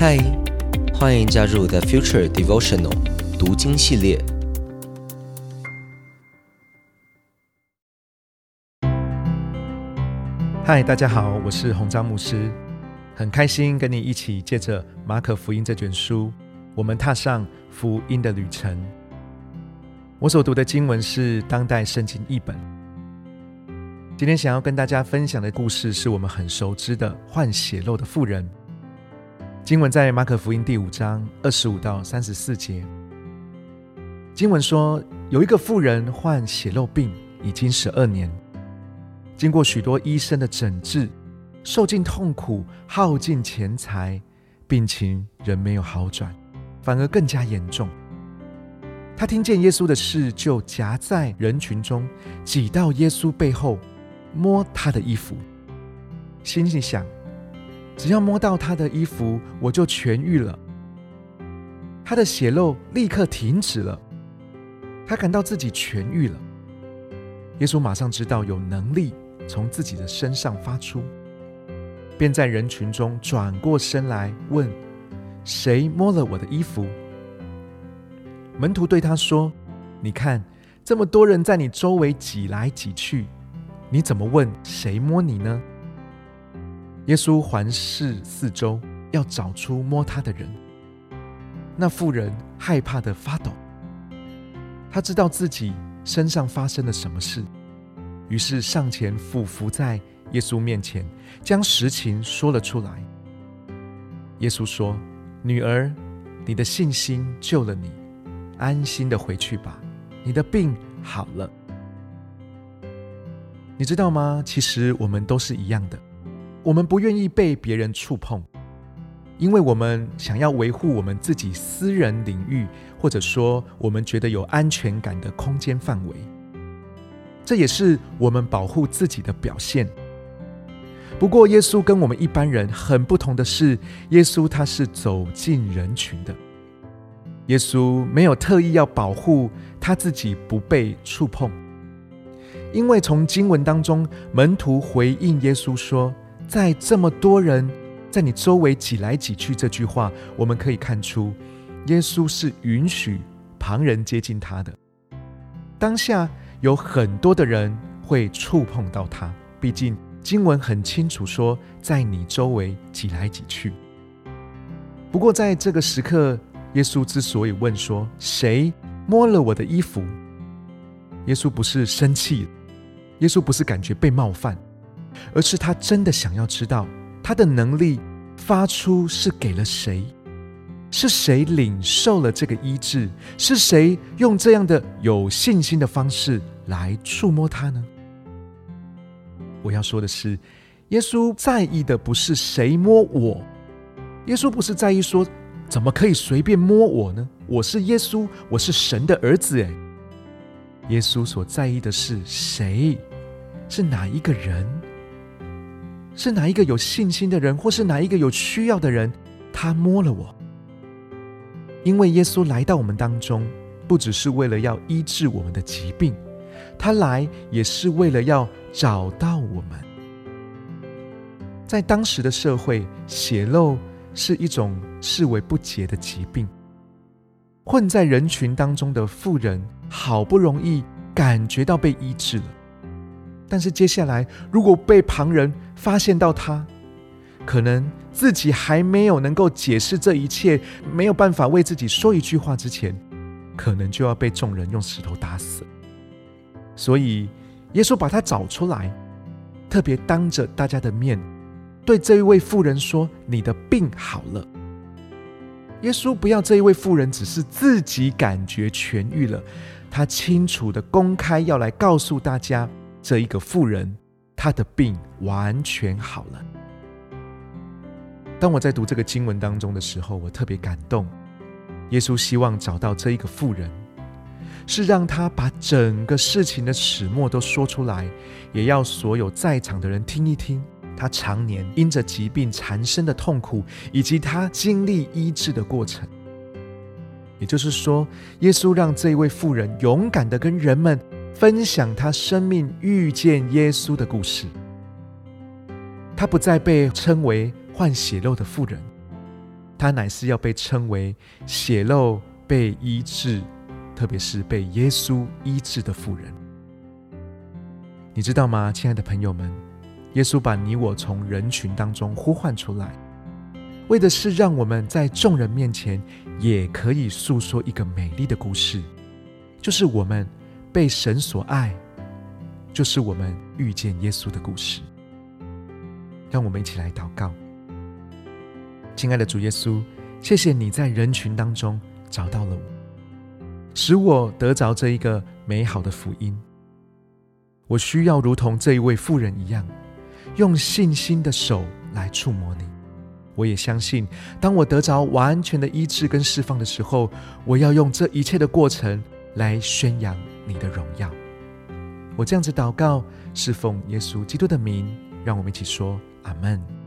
嗨，欢迎加入 The Future Devotional 读经系列。嗨，大家好，我是洪章牧师，很开心跟你一起借着马可福音这卷书，我们踏上福音的旅程。我所读的经文是当代圣经译本。今天想要跟大家分享的故事，是我们很熟知的患血漏的妇人。经文在马可福音第五章二十五到三十四节。经文说，有一个妇人患血漏病，已经十二年，经过许多医生的诊治，受尽痛苦，耗尽钱财，病情仍没有好转，反而更加严重。他听见耶稣的事，就夹在人群中，挤到耶稣背后。摸他的衣服，心里想：只要摸到他的衣服，我就痊愈了。他的血漏立刻停止了，他感到自己痊愈了。耶稣马上知道有能力从自己的身上发出，便在人群中转过身来问：“谁摸了我的衣服？”门徒对他说：“你看，这么多人在你周围挤来挤去。”你怎么问谁摸你呢？耶稣环视四周，要找出摸他的人。那妇人害怕的发抖，他知道自己身上发生了什么事，于是上前俯伏在耶稣面前，将实情说了出来。耶稣说：“女儿，你的信心救了你，安心的回去吧，你的病好了。”你知道吗？其实我们都是一样的，我们不愿意被别人触碰，因为我们想要维护我们自己私人领域，或者说我们觉得有安全感的空间范围。这也是我们保护自己的表现。不过，耶稣跟我们一般人很不同的是，耶稣他是走进人群的。耶稣没有特意要保护他自己不被触碰。因为从经文当中，门徒回应耶稣说：“在这么多人在你周围挤来挤去。”这句话，我们可以看出，耶稣是允许旁人接近他的。当下有很多的人会触碰到他，毕竟经文很清楚说，在你周围挤来挤去。不过在这个时刻，耶稣之所以问说：“谁摸了我的衣服？”耶稣不是生气。耶稣不是感觉被冒犯，而是他真的想要知道他的能力发出是给了谁，是谁领受了这个医治，是谁用这样的有信心的方式来触摸他呢？我要说的是，耶稣在意的不是谁摸我，耶稣不是在意说怎么可以随便摸我呢？我是耶稣，我是神的儿子，哎，耶稣所在意的是谁。是哪一个人？是哪一个有信心的人，或是哪一个有需要的人？他摸了我，因为耶稣来到我们当中，不只是为了要医治我们的疾病，他来也是为了要找到我们。在当时的社会，血漏是一种视为不洁的疾病。混在人群当中的妇人，好不容易感觉到被医治了。但是接下来，如果被旁人发现到他，可能自己还没有能够解释这一切，没有办法为自己说一句话之前，可能就要被众人用石头打死。所以，耶稣把他找出来，特别当着大家的面，对这一位妇人说：“你的病好了。”耶稣不要这一位妇人只是自己感觉痊愈了，他清楚的公开要来告诉大家。这一个妇人，他的病完全好了。当我在读这个经文当中的时候，我特别感动。耶稣希望找到这一个妇人，是让他把整个事情的始末都说出来，也要所有在场的人听一听他常年因着疾病缠身的痛苦，以及他经历医治的过程。也就是说，耶稣让这一位妇人勇敢的跟人们。分享他生命遇见耶稣的故事。他不再被称为患血肉的妇人，他乃是要被称为血肉被医治，特别是被耶稣医治的妇人。你知道吗，亲爱的朋友们？耶稣把你我从人群当中呼唤出来，为的是让我们在众人面前也可以诉说一个美丽的故事，就是我们被神所爱，就是我们遇见耶稣的故事。让我们一起来祷告，亲爱的主耶稣，谢谢你在人群当中找到了我，使我得着这一个美好的福音。我需要如同这一位妇人一样。用信心的手来触摸你，我也相信，当我得着完全的医治跟释放的时候，我要用这一切的过程来宣扬你的荣耀。我这样子祷告，是奉耶稣基督的名，让我们一起说阿门。